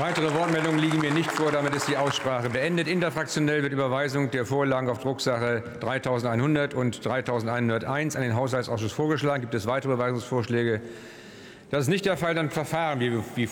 Weitere Wortmeldungen liegen mir nicht vor. Damit ist die Aussprache beendet. Interfraktionell wird Überweisung der Vorlagen auf Drucksache 3100 und 3101 an den Haushaltsausschuss vorgeschlagen. Gibt es weitere Überweisungsvorschläge? Das ist nicht der Fall. Dann verfahren wir wie vor.